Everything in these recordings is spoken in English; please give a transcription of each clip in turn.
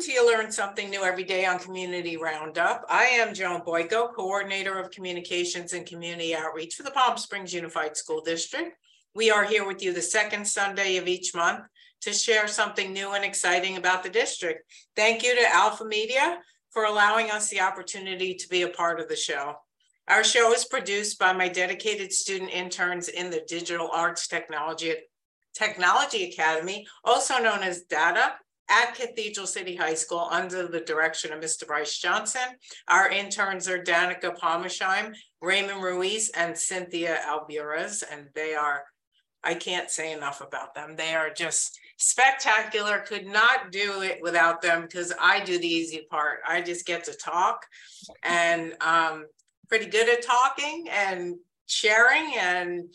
Welcome to You Learn Something New Every Day on Community Roundup. I am Joan Boyko, Coordinator of Communications and Community Outreach for the Palm Springs Unified School District. We are here with you the second Sunday of each month to share something new and exciting about the district. Thank you to Alpha Media for allowing us the opportunity to be a part of the show. Our show is produced by my dedicated student interns in the Digital Arts Technology, Technology Academy, also known as DATA, at Cathedral City High School under the direction of Mr. Bryce Johnson. Our interns are Danica Palmersheim, Raymond Ruiz, and Cynthia Alburas, and they are, I can't say enough about them. They are just spectacular. Could not do it without them because I do the easy part. I just get to talk and um, pretty good at talking and sharing and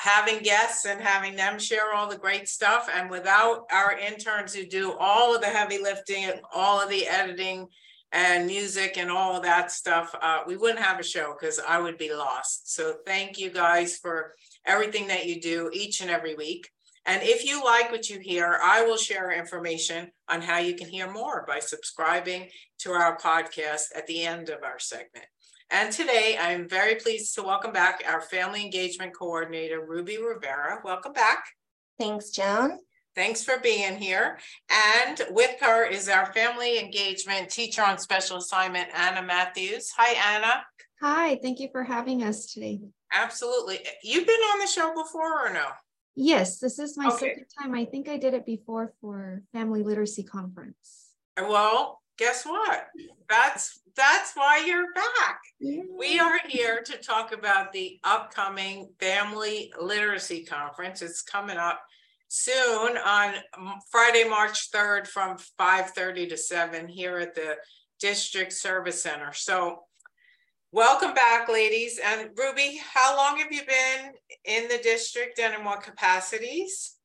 having guests and having them share all the great stuff. And without our interns who do all of the heavy lifting and all of the editing and music and all of that stuff, uh, we wouldn't have a show because I would be lost. So thank you guys for everything that you do each and every week. And if you like what you hear, I will share information on how you can hear more by subscribing to our podcast at the end of our segment. And today I'm very pleased to welcome back our Family Engagement Coordinator, Ruby Rivera. Welcome back. Thanks, Joan. Thanks for being here. And with her is our Family Engagement Teacher on Special Assignment, Anna Matthews. Hi, Anna. Hi, thank you for having us today. Absolutely. You've been on the show before or no? Yes, this is my okay. second time. I think I did it before for Family Literacy Conference. Well, guess what? That's that's why you're back. Yeah. We are here to talk about the upcoming Family Literacy Conference. It's coming up soon on Friday, March 3rd from 5:30 to 7 here at the District Service Center. So welcome back, ladies. And Ruby, how long have you been in the district and in what capacities?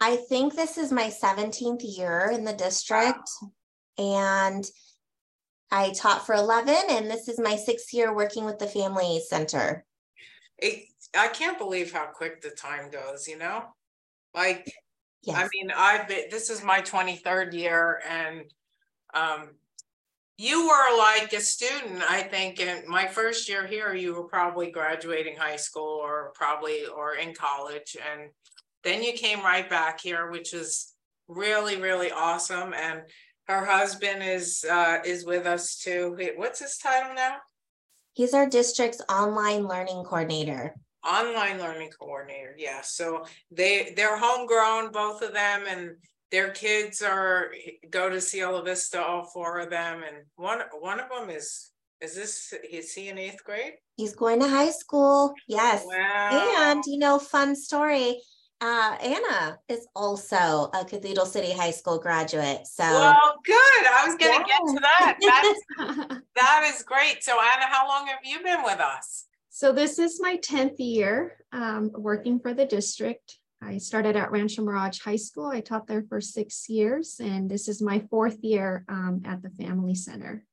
I think this is my 17th year in the district. Wow and I taught for 11, and this is my sixth year working with the Family Center. It, I can't believe how quick the time goes, you know? Like, yes. I mean, I've been, this is my 23rd year, and um, you were like a student, I think, in my first year here, you were probably graduating high school or probably or in college. And then you came right back here, which is really, really awesome. And her husband is uh, is with us too. What's his title now? He's our district's online learning coordinator. Online learning coordinator, yeah. So they they're homegrown, both of them, and their kids are go to Cielo Vista, all four of them, and one one of them is is this is he in eighth grade? He's going to high school. Yes. Wow. And you know, fun story uh, Anna is also a Cathedral City High School graduate. So, well, good. I was going to yeah. get to that. That's, that is great. So, Anna, how long have you been with us? So, this is my 10th year um, working for the district. I started at Rancho Mirage High School. I taught there for six years, and this is my fourth year um, at the Family Center.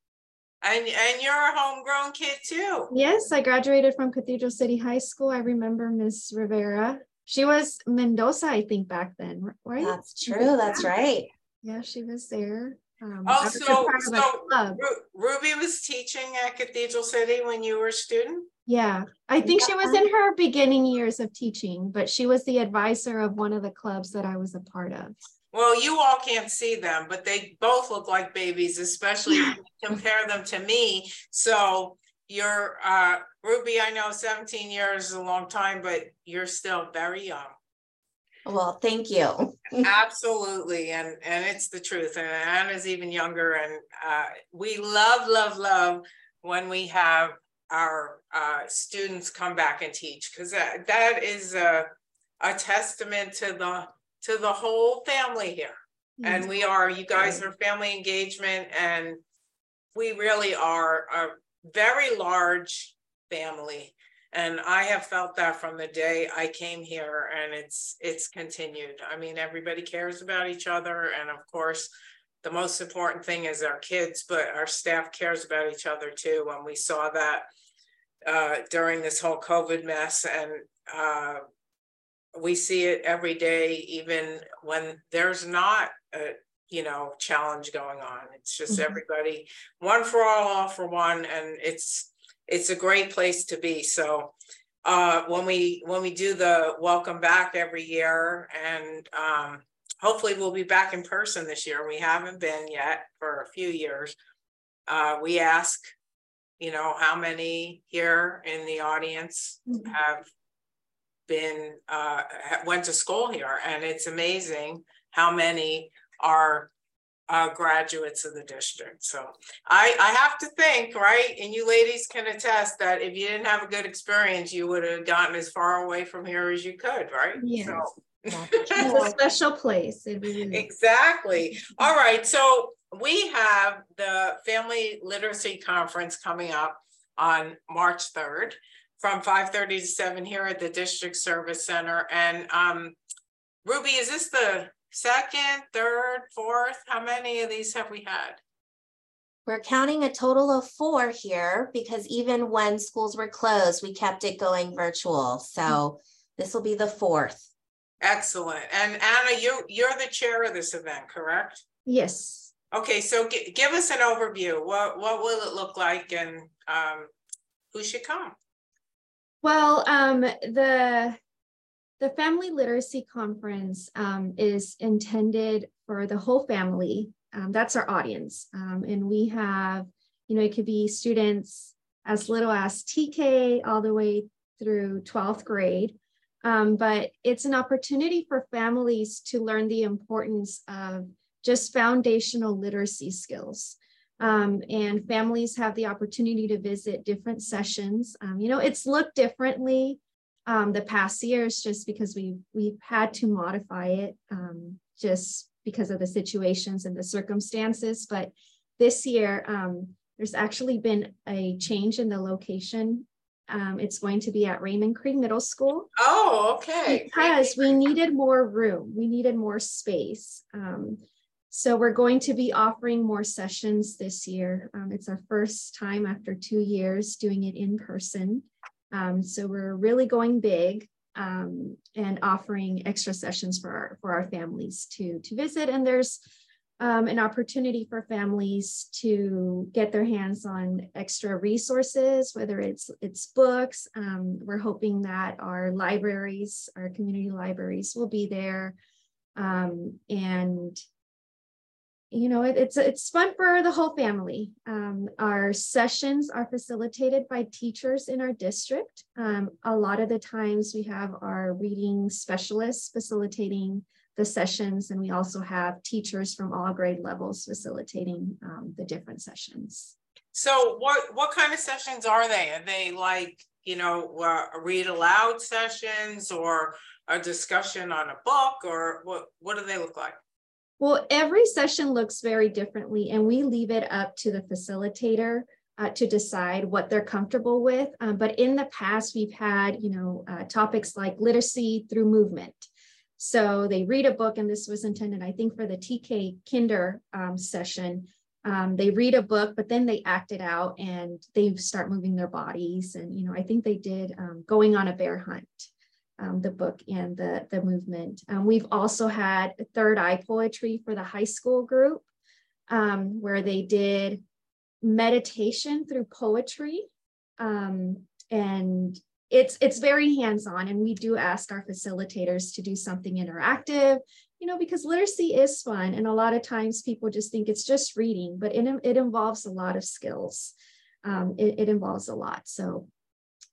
And, and you're a homegrown kid too. Yes, I graduated from Cathedral City High School. I remember Miss Rivera she was Mendoza, I think, back then, right? That's true. That's right. Yeah, she was there. Um, oh, so, so Ruby was teaching at Cathedral City when you were a student? Yeah, I think she was in her beginning years of teaching, but she was the advisor of one of the clubs that I was a part of. Well, you all can't see them, but they both look like babies, especially compare them to me. So you're uh, Ruby, I know 17 years is a long time, but you're still very young. Well, thank you. Absolutely. And and it's the truth. And Anna's even younger. And uh, we love, love, love when we have our uh, students come back and teach because that, that is a, a testament to the to the whole family here. Mm-hmm. And we are, you guys are family engagement and we really are a very large family and i have felt that from the day i came here and it's it's continued i mean everybody cares about each other and of course the most important thing is our kids but our staff cares about each other too and we saw that uh, during this whole covid mess and uh, we see it every day even when there's not a you know, challenge going on. It's just Mhm. everybody, one for all, all for one, and it's, it's a great place to be. So uh, when we, when we do the welcome back every year and um, hopefully we'll be back in person this year. We haven't been yet for a few years. Uh, we ask, you know, how many here in the audience Mhm. have been, uh, went to school here and it's amazing how many are uh, graduates of the district. So I, I have to think, right? And you ladies can attest that if you didn't have a good experience, you would have gotten as far away from here as you could, right? Yes. So- It's a special place. It really is. Exactly. All right, so we have the Family Literacy Conference coming up on March third from five thirty to seven here at the District Service Center. And um, Ruby, is this the second, third, fourth? How many of these have we had? We're counting a total of four here because even when schools were closed, we kept it going virtual. So this will be the fourth. Excellent. And Anna, you, you're the chair of this event, correct? Yes. Okay, so gi- give us an overview. What, what will it look like and um, who should come? Well, um, the the Family Literacy Conference um, is intended for the whole family. Um, that's our audience, um, and we have, you know, it could be students as little as TK all the way through 12th grade. Um, but it's an opportunity for families to learn the importance of just foundational literacy skills. Um, and families have the opportunity to visit different sessions. Um, you know, it's looked differently um, the past years just because we we've had to modify it um, just because of the situations and the circumstances. But this year, um, there's actually been a change in the location. Um, it's going to be at Raymond Cree Middle School Oh, okay. because we needed more room, we needed more space. Um, so we're going to be offering more sessions this year. Um, it's our first time after two years doing it in person. Um, so we're really going big um, and offering extra sessions for our, for our families to, to visit. And there's um, an opportunity for families to get their hands on extra resources, whether it's it's books. Um, we're hoping that our libraries, our community libraries, will be there, um, and you know it, it's it's fun for the whole family. Um, our sessions are facilitated by teachers in our district. Um, a lot of the times we have our reading specialists facilitating the sessions, and we also have teachers from all grade levels facilitating um, the different sessions. So what, what kind of sessions are they? Are they like, you know, uh, read aloud sessions or a discussion on a book or what, what do they look like? Well, every session looks very differently, and we leave it up to the facilitator uh, to decide what they're comfortable with. Um, but in the past, we've had, you know, uh, topics like literacy through movement. So they read a book, and this was intended, I think, for the TK Kinder um, session. Um, they read a book, but then they act it out and they start moving their bodies. And, you know, I think they did um, going on a bear hunt, um, the book and the, the movement. Um, we've also had third eye poetry for the high school group, um, where they did meditation through poetry. Um, and it's it's very hands-on and we do ask our facilitators to do something interactive you know because literacy is fun and a lot of times people just think it's just reading but it, it involves a lot of skills um, it, it, involves a lot so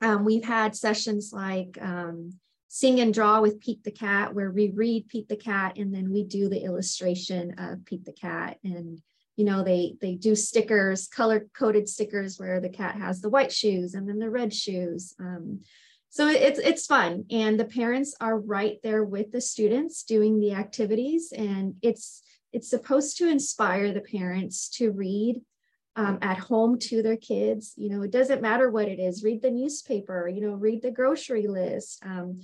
um, we've had sessions like um, sing and draw with Pete the cat where we read Pete the cat and then we do the illustration of Pete the cat. And you know they they do stickers color coded stickers where the cat has the white shoes and then the red shoes. Um, so it's it's fun. And the parents are right there with the students doing the activities. And it's it's supposed to inspire the parents to read um, at home to their kids. You know it doesn't matter what it is. Read the newspaper you know read the grocery list. Um,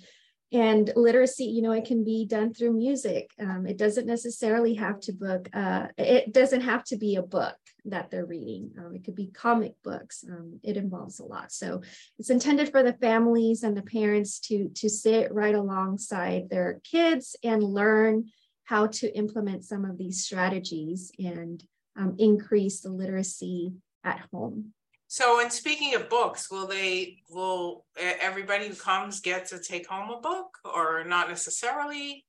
and literacy you know it can be done through music. Um, it doesn't necessarily have to book uh, it doesn't have to be a book that they're reading. Um, it could be comic books. Um, it involves a lot. So it's intended for the families and the parents to to sit right alongside their kids and learn how to implement some of these strategies and um, increase the literacy at home. So, and speaking of books, will they, will everybody who comes get to take home a book or not necessarily?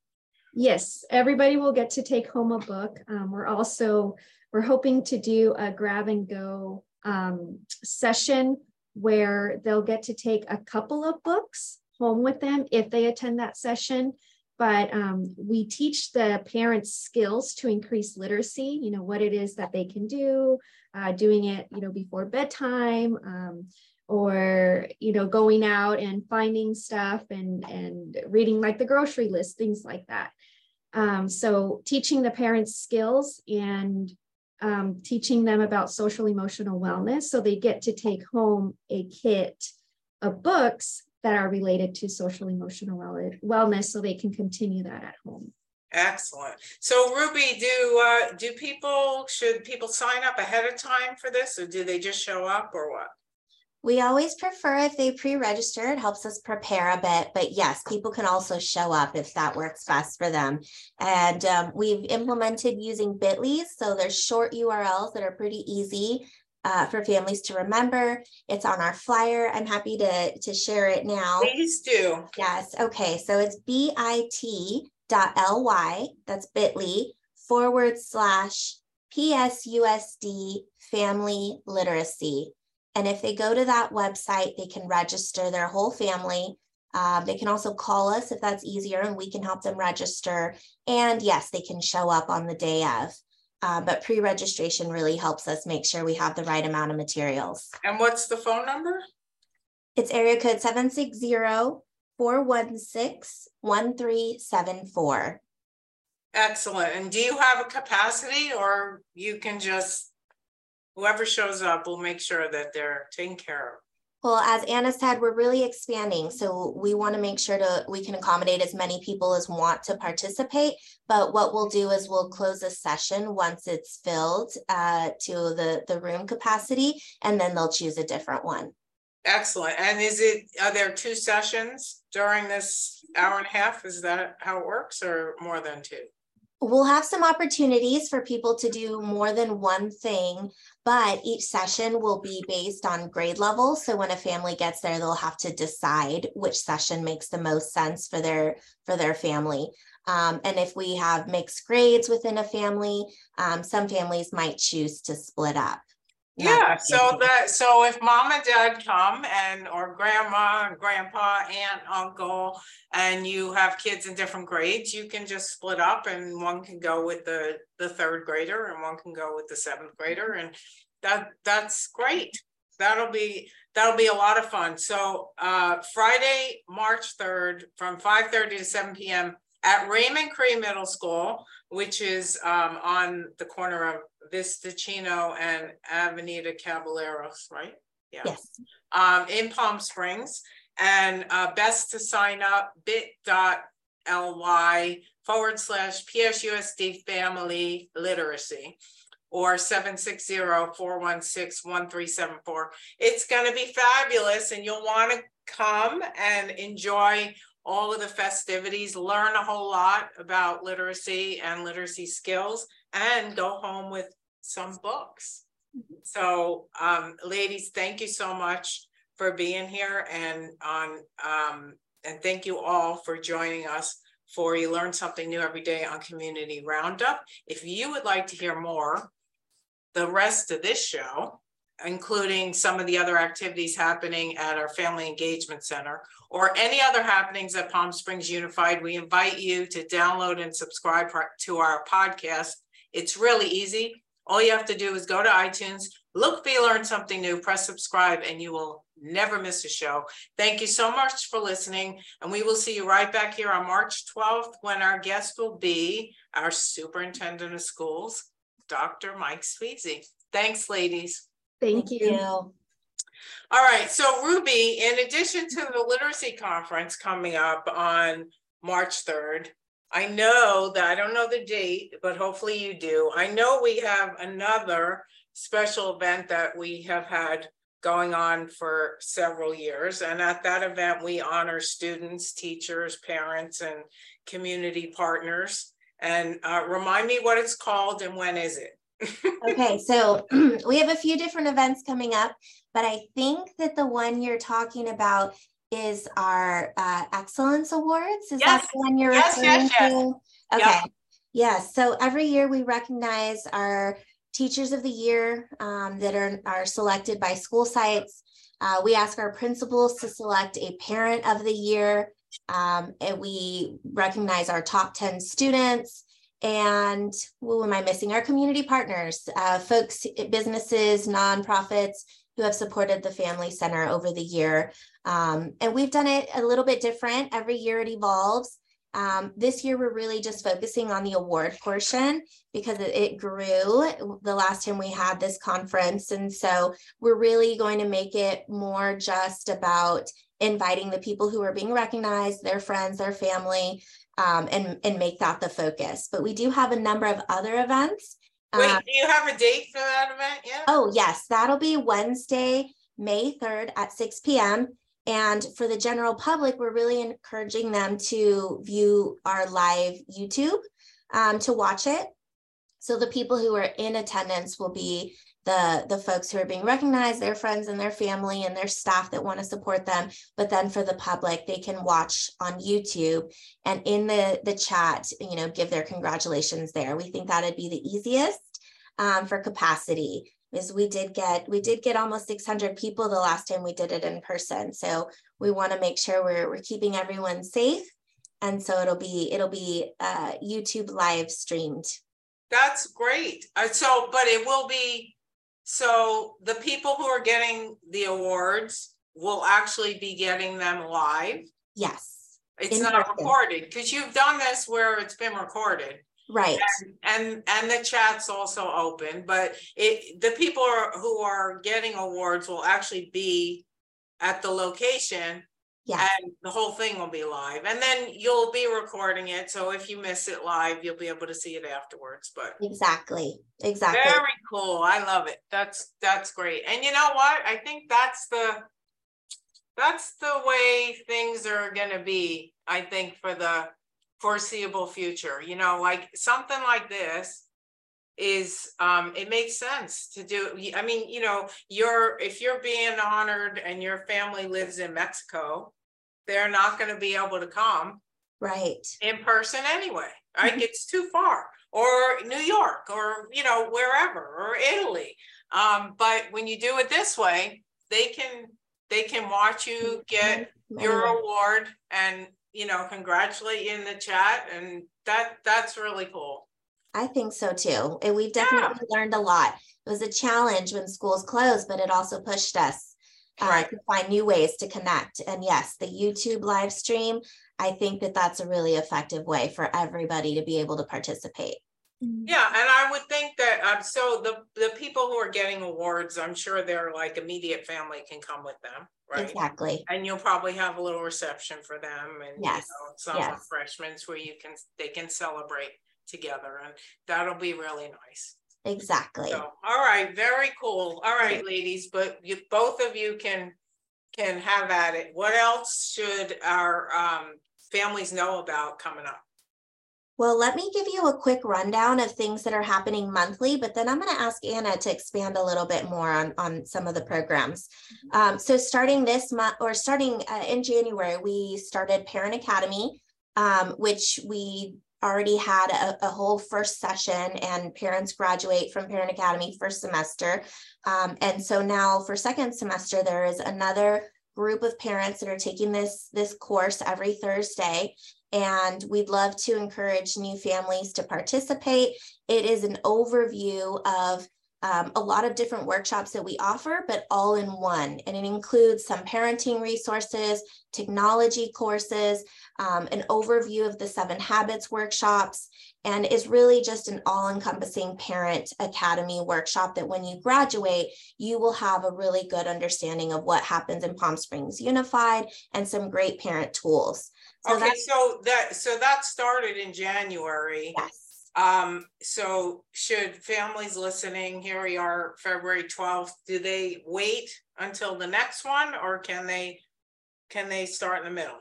Yes, everybody will get to take home a book. Um, we're also, we're hoping to do a grab and go um, session where they'll get to take a couple of books home with them if they attend that session. But um, we teach the parents skills to increase literacy, you know, what it is that they can do, uh, doing it, you know, before bedtime, um, or you know going out and finding stuff and and reading like the grocery list things like that. Um, so teaching the parents skills and um, teaching them about social emotional wellness so they get to take home a kit of books that are related to social emotional wellness so they can continue that at home excellent so ruby do uh, do people should people sign up ahead of time for this or do they just show up or what we always prefer if they pre-register, it helps us prepare a bit, but yes, people can also show up if that works best for them. And um, we've implemented using bit.lys, so there's short URLs that are pretty easy uh, for families to remember. It's on our flyer. I'm happy to, to share it now. Please do. Yes, okay, so it's bit.ly, that's bit.ly, forward slash PSUSD family literacy. And if they go to that website, they can register their whole family. Uh, they can also call us if that's easier and we can help them register. And yes, they can show up on the day of. Uh, but pre registration really helps us make sure we have the right amount of materials. And what's the phone number? It's area code 760 416 1374. Excellent. And do you have a capacity or you can just whoever shows up will make sure that they're taken care of. Well, as Anna said, we're really expanding. So we want to make sure to we can accommodate as many people as want to participate. But what we'll do is we'll close a session once it's filled uh, to the, the room capacity, and then they'll choose a different one. Excellent. And is it are there two sessions during this hour and a half? Is that how it works, or more than two? We'll have some opportunities for people to do more than one thing, but each session will be based on grade level. So when a family gets there, they'll have to decide which session makes the most sense for their for their family. Um, and if we have mixed grades within a family, um, some families might choose to split up. Yeah, so that so if mom and dad come and or grandma and grandpa, aunt, uncle, and you have kids in different grades, you can just split up and one can go with the the third grader and one can go with the seventh grader and that that's great. That'll be that'll be a lot of fun. So uh Friday, March 3rd from 5 30 to 7 p.m. at Raymond Cree Middle School, which is um, on the corner of Vista Chino and Avenida Caballeros, right? Yeah. Yes. Um, in Palm Springs. And uh, best to sign up bit.ly forward slash PSUSD family literacy or 760-416-1374. It's going to be fabulous and you'll want to come and enjoy all of the festivities, learn a whole lot about literacy and literacy skills and go home with some books. Mm-hmm. So, um, ladies, thank you so much for being here, and on um, and thank you all for joining us for you learn something new every day on Community Roundup. If you would like to hear more, the rest of this show, including some of the other activities happening at our Family Engagement Center or any other happenings at Palm Springs Unified, we invite you to download and subscribe to our podcast it's really easy. All you have to do is go to iTunes, look for learn something new, press subscribe, and you will never miss a show. Thank you so much for listening. And we will see you right back here on March 12th when our guest will be our superintendent of schools, Dr. Mike Swize. Thanks, ladies. Thank, Thank you. you. All right. So, Ruby, in addition to the literacy conference coming up on March 3rd, I know that I don't know the date, but hopefully you do. I know we have another special event that we have had going on for several years. And at that event, we honor students, teachers, parents, and community partners. And uh, remind me what it's called and when is it? Okay, so we have a few different events coming up, but I think that the one you're talking about is our uh, Excellence Awards. Is yes. that the one you're yes, referring yes, yes. to? Okay. Yes. So every year we recognize our teachers of the year um, that are, are selected by school sites. Uh, we ask our principals to select a parent of the year, um, and we recognize our top 10 students. And who am I missing? Our community partners, uh, folks, businesses, nonprofits who have supported the Family Center over the year. Um, and we've done it a little bit different. Every year it evolves. Um, this year, we're really just focusing on the award portion because it grew the last time we had this conference. And so we're really going to make it more just about inviting the people who are being recognized, their friends, their family, um, and, and make that the focus. But we do have a number of other events. Wait, um, do you have a date for that event yet? Oh, yes. That'll be Wednesday, May 3rd at 6 p.m. And for the general public, we're really encouraging them to view our live YouTube um, to watch it. So the people who are in attendance will be the, the folks who are being recognized, their friends and their family and their staff that want to support them. But then for the public, they can watch on YouTube and in the, the chat, you know, give their congratulations there. We think that'd be the easiest um, for capacity is we did get we did get almost 600 people the last time we did it in person so we want to make sure we're, we're keeping everyone safe and so it'll be it'll be uh, youtube live streamed that's great uh, so but it will be so the people who are getting the awards will actually be getting them live? Yes. It's not person. recorded because you've done this where it's been recorded. Right. And, and and the chat's also open but it the people are, who are getting awards will actually be at the location yeah and the whole thing will be live and then you'll be recording it so if you miss it live you'll be able to see it afterwards but exactly exactly very cool i love it that's that's great and you know what i think that's the that's the way things are going to be i think for the foreseeable future. You know, like something like this is um it makes sense to do i mean you know you're if you're being honored and your family lives in mexico they're not going to be able to come right in person anyway right mm-hmm. it's too far or new york or you know wherever or italy um but when you do it this way they can they can watch you get your award and you know, congratulate you in the chat. And that that's really cool. I think so too. And we've definitely yeah. learned a lot. It was a challenge when schools closed, but it also pushed us right. to find new ways to connect. And yes, the YouTube live stream, I think that that's a really effective way for everybody to be able to participate. Mm-hmm. Yeah, and I would think that um, so the the people who are getting awards, I'm sure their like immediate family can come with them, right? Exactly. And you'll probably have a little reception for them, and yes. you know, some yes. refreshments where you can they can celebrate together, and that'll be really nice. Exactly. So, all right, very cool. All right, ladies, but you both of you can can have at it. What else should our um, families know about coming up? Well, let me give you a quick rundown of things that are happening monthly, but then I'm going to ask Anna to expand a little bit more on, on some of the programs. Mm-hmm. Um, so starting this month or starting uh, in January, we started Parent Academy, um, which we already had a, a, whole first session and parents graduate from Parent Academy first semester. Um, and so now for second semester, there is another group of parents that are taking this, this course every Thursday and we'd love to encourage new families to participate. It is an overview of um, a lot of different workshops that we offer, but all in one. And it includes some parenting resources, technology courses, um, an overview of the seven habits workshops, and is really just an all encompassing parent academy workshop that when you graduate, you will have a really good understanding of what happens in Palm Springs Unified and some great parent tools. So okay, so that so that started in January. Yes. Um, so should families listening, here we are, February 12th, do they wait until the next one or can they can they start in the middle?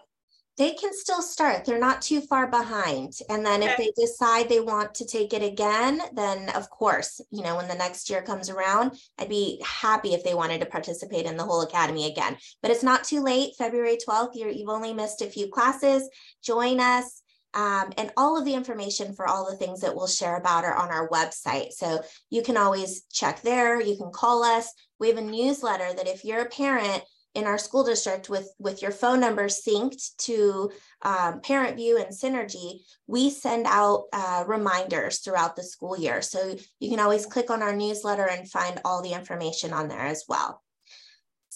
They can still start. They're not too far behind. And then if they decide they want to take it again, then of course, you know, when the next year comes around, I'd be happy if they wanted to participate in the whole academy again. But it's not too late. February 12th, you're, you've only missed a few classes. Join us. Um, and all of the information for all the things that we'll share about are on our website. So you can always check there. You can call us. We have a newsletter that if you're a parent in our school district with, with your phone number synced to um, ParentVUE and Synergy, we send out uh, reminders throughout the school year. So you can always click on our newsletter and find all the information on there as well.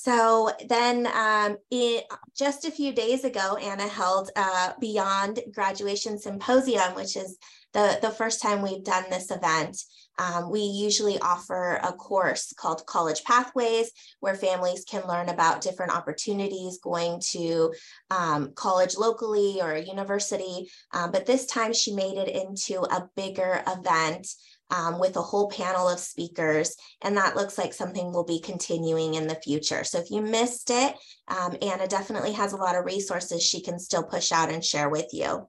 So then um, it, just a few days ago, Anna held uh, Beyond Graduation Symposium, which is the, the first time we've done this event. Um, we usually offer a course called College Pathways, where families can learn about different opportunities going to um, college locally or a university. Um, but this time she made it into a bigger event um, with a whole panel of speakers. And that looks like something we'll be continuing in the future. So if you missed it, um, Anna definitely has a lot of resources she can still push out and share with you.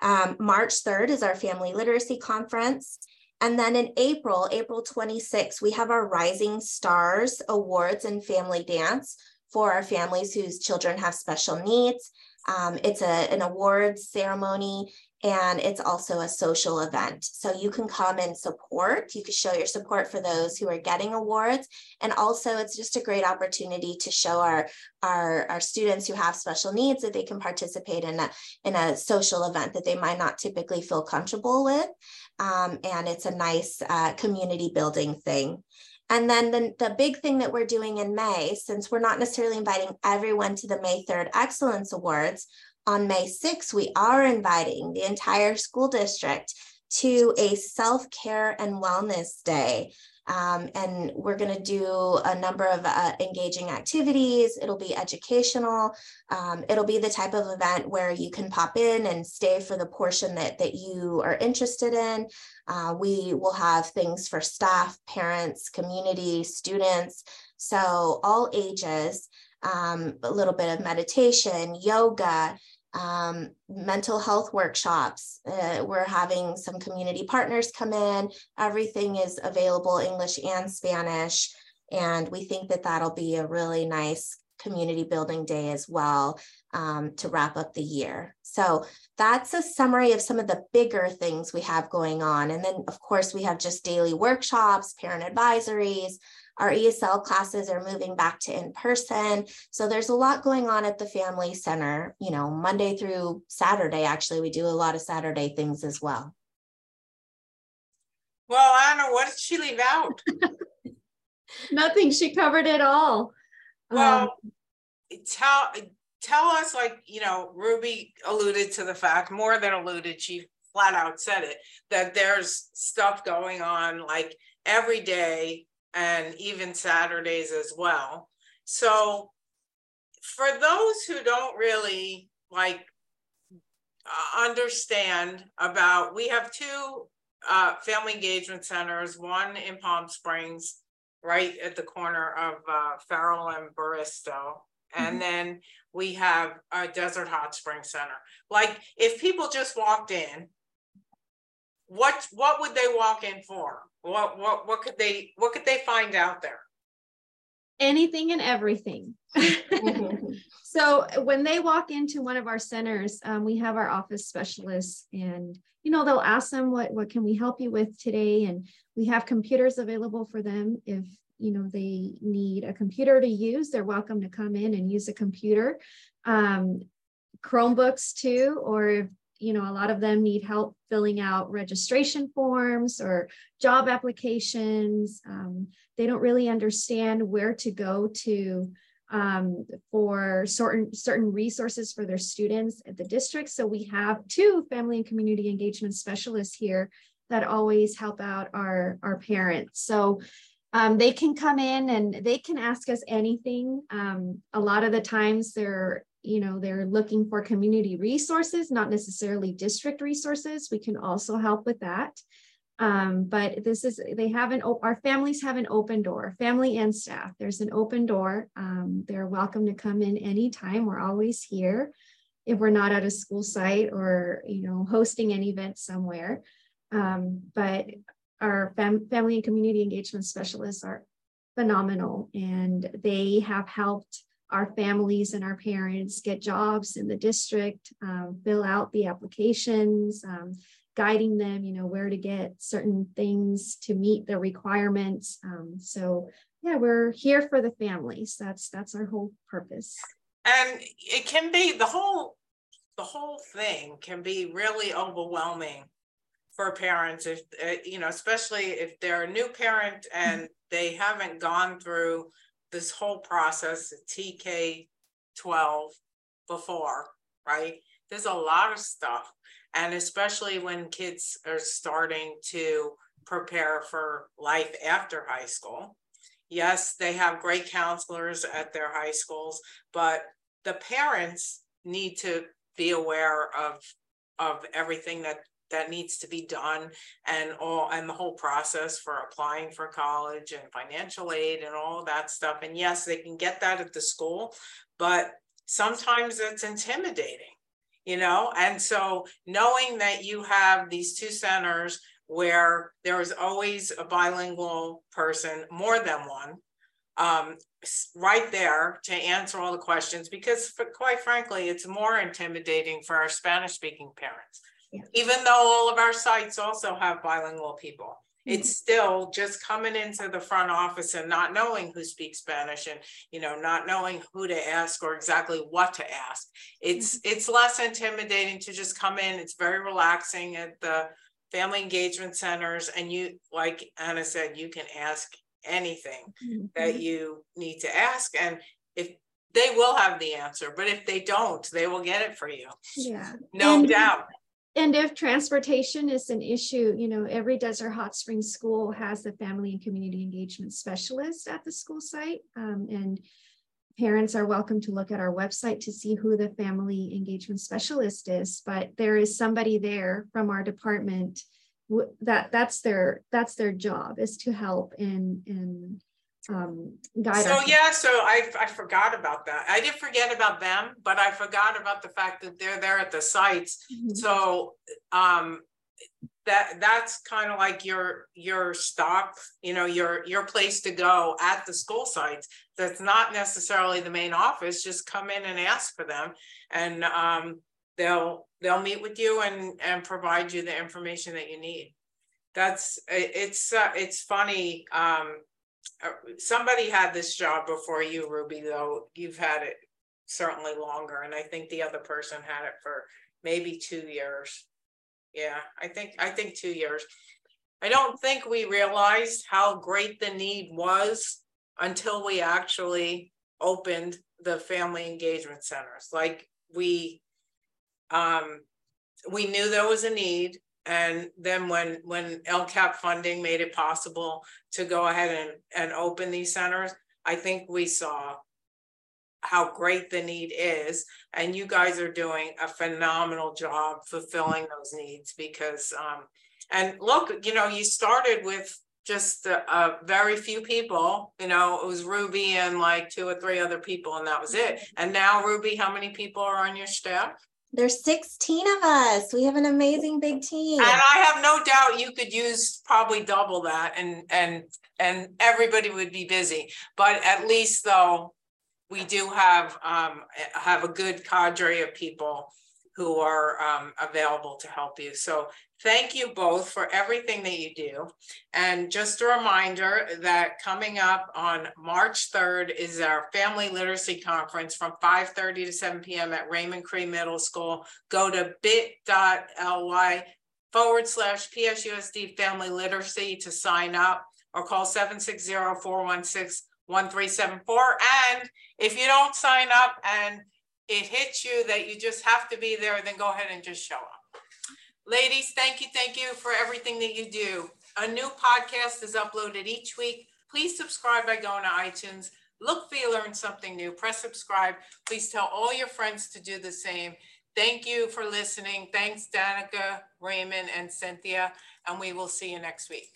Um, March 3rd is our Family Literacy Conference. And then in April, April 26th, we have our Rising Stars Awards and Family Dance for our families whose children have special needs. Um, it's a, an awards ceremony and it's also a social event. So you can come and support. You can show your support for those who are getting awards. And also it's just a great opportunity to show our, our, our students who have special needs that they can participate in a, in a social event that they might not typically feel comfortable with. Um, and it's a nice uh, community building thing. And then the, the big thing that we're doing in May, since we're not necessarily inviting everyone to the May 3rd Excellence Awards, on May 6th, we are inviting the entire school district to a self-care and wellness day. Um, and we're going to do a number of uh, engaging activities. It'll be educational. Um, it'll be the type of event where you can pop in and stay for the portion that, that you are interested in. Uh, we will have things for staff, parents, community, students. So all ages, um, a little bit of meditation, yoga, um, mental health workshops. Uh, we're having some community partners come in. Everything is available English and Spanish. And we think that that'll be a really nice community building day as well um, to wrap up the year. So that's a summary of some of the bigger things we have going on. And then, of course, we have just daily workshops, parent advisories, our ESL classes are moving back to in person. So there's a lot going on at the Family Center, you know, Monday through Saturday. Actually, we do a lot of Saturday things as well. Well, Anna, what did she leave out? Nothing. She covered it all. Well, um, tell tell us, like you know, Ruby alluded to the fact more than alluded. She flat out said it that there's stuff going on like every day and even Saturdays as well. So, for those who don't really like understand about, we have two uh, family engagement centers, one in Palm Springs, right at the corner of uh, Farrell and Baristo. And mm-hmm. then we have a Desert Hot Spring Center. Like if people just walked in, what what would they walk in for? What what what could they what could they find out there? Anything and everything. so when they walk into one of our centers, um, we have our office specialists, and you know they'll ask them what what can we help you with today, and we have computers available for them if you know they need a computer to use. They're welcome to come in and use a computer. Um, Chromebooks too, or if you know, a lot of them need help filling out registration forms or job applications. Um, they don't really understand where to go to um, for certain certain resources for their students at the district. So we have two family and community engagement specialists here that always help out our, our parents. So um, they can come in and they can ask us anything. Um, a lot of the times they're you know they're looking for community resources not necessarily district resources. We can also help with that. Um, but this is they have an our families have an open door family and staff. There's an open door. Um, they're welcome to come in anytime. We're always here. If we're not at a school site or you know hosting an event somewhere. Um, but our fam family and community engagement specialists are phenomenal and they have helped our families and our parents get jobs in the district, um, fill out the applications, um, guiding them, you know, where to get certain things to meet the requirements. Um, so yeah, we're here for the families. That's that's our whole purpose. And it can be the whole the whole thing can be really overwhelming for parents if uh, you know especially if they're a new parent and they haven't gone through this whole process of tk 12 before right? There's a lot of stuff and especially when kids are starting to prepare for life after high school. Yes they have great counselors at their high schools but the parents need to be aware of of everything that that needs to be done and all and the whole process for applying for college and financial aid and all that stuff. And yes they can get that at the school but sometimes it's intimidating you know? And so knowing that you have these two centers where there is always a bilingual person more than one um, right there to answer all the questions because quite frankly it's more intimidating for our spanish speaking parents yeah. even though all of our sites also have bilingual people mm-hmm. it's still just coming into the front office and not knowing who speaks spanish and you know not knowing who to ask or exactly what to ask it's mm-hmm. it's less intimidating to just come in it's very relaxing at the family engagement centers and you like anna said you can ask anything mm-hmm. that you need to ask. And if they will have the answer, but if they don't, they will get it for you. Yeah. No and, doubt. And if transportation is an issue, you know, every Desert Hot Springs school has a family and community engagement specialist at the school site. Um, and parents are welcome to look at our website to see who the family engagement specialist is. But there is somebody there from our department that that's their that's their job is to help and and um, guide. So yeah, so I I forgot about that. I didn't forget about them, but I forgot about the fact that they're there at the sites. Mm-hmm. So um, that that's kind of like your your stop, you know, your your place to go at the school sites. That's not necessarily the main office. Just come in and ask for them, and um, they'll they'll meet with you and and provide you the information that you need that's it's uh, it's funny um somebody had this job before you ruby though. You've had it certainly longer and i think the other person had it for maybe two years. Yeah i think i think two years. I don't think we realized how great the need was until we actually opened the family engagement centers. Like we um, we knew there was a need. And then when, when LCAP funding made it possible to go ahead and, and open these centers, I think we saw how great the need is. And you guys are doing a phenomenal job fulfilling those needs because, um, and look, you know, you started with just a, a, very few people, you know, it was Ruby and like two or three other people, and that was it. And now, Ruby, how many people are on your staff? There's 16 of us. We have an amazing big team. And I have no doubt you could use probably double that and and and everybody would be busy. But at least though we do have um, have a good cadre of people who are um, available to help you. So thank you both for everything that you do. And just a reminder that coming up on March 3rd is our Family Literacy Conference from 5.30 to 7 p.m. at Raymond Cree Middle School. Go to bit.ly forward slash PSUSD Family Literacy to sign up or call 760-416-1374. And if you don't sign up and it hits you that you just have to be there, then go ahead and just show up. Ladies, thank you, thank you for everything that you do. A new podcast is uploaded each week. Please subscribe by going to iTunes. Look for you learn something new. Press subscribe. Please tell all your friends to do the same. Thank you for listening. Thanks, Danica, Raymond, and Cynthia. And we will see you next week.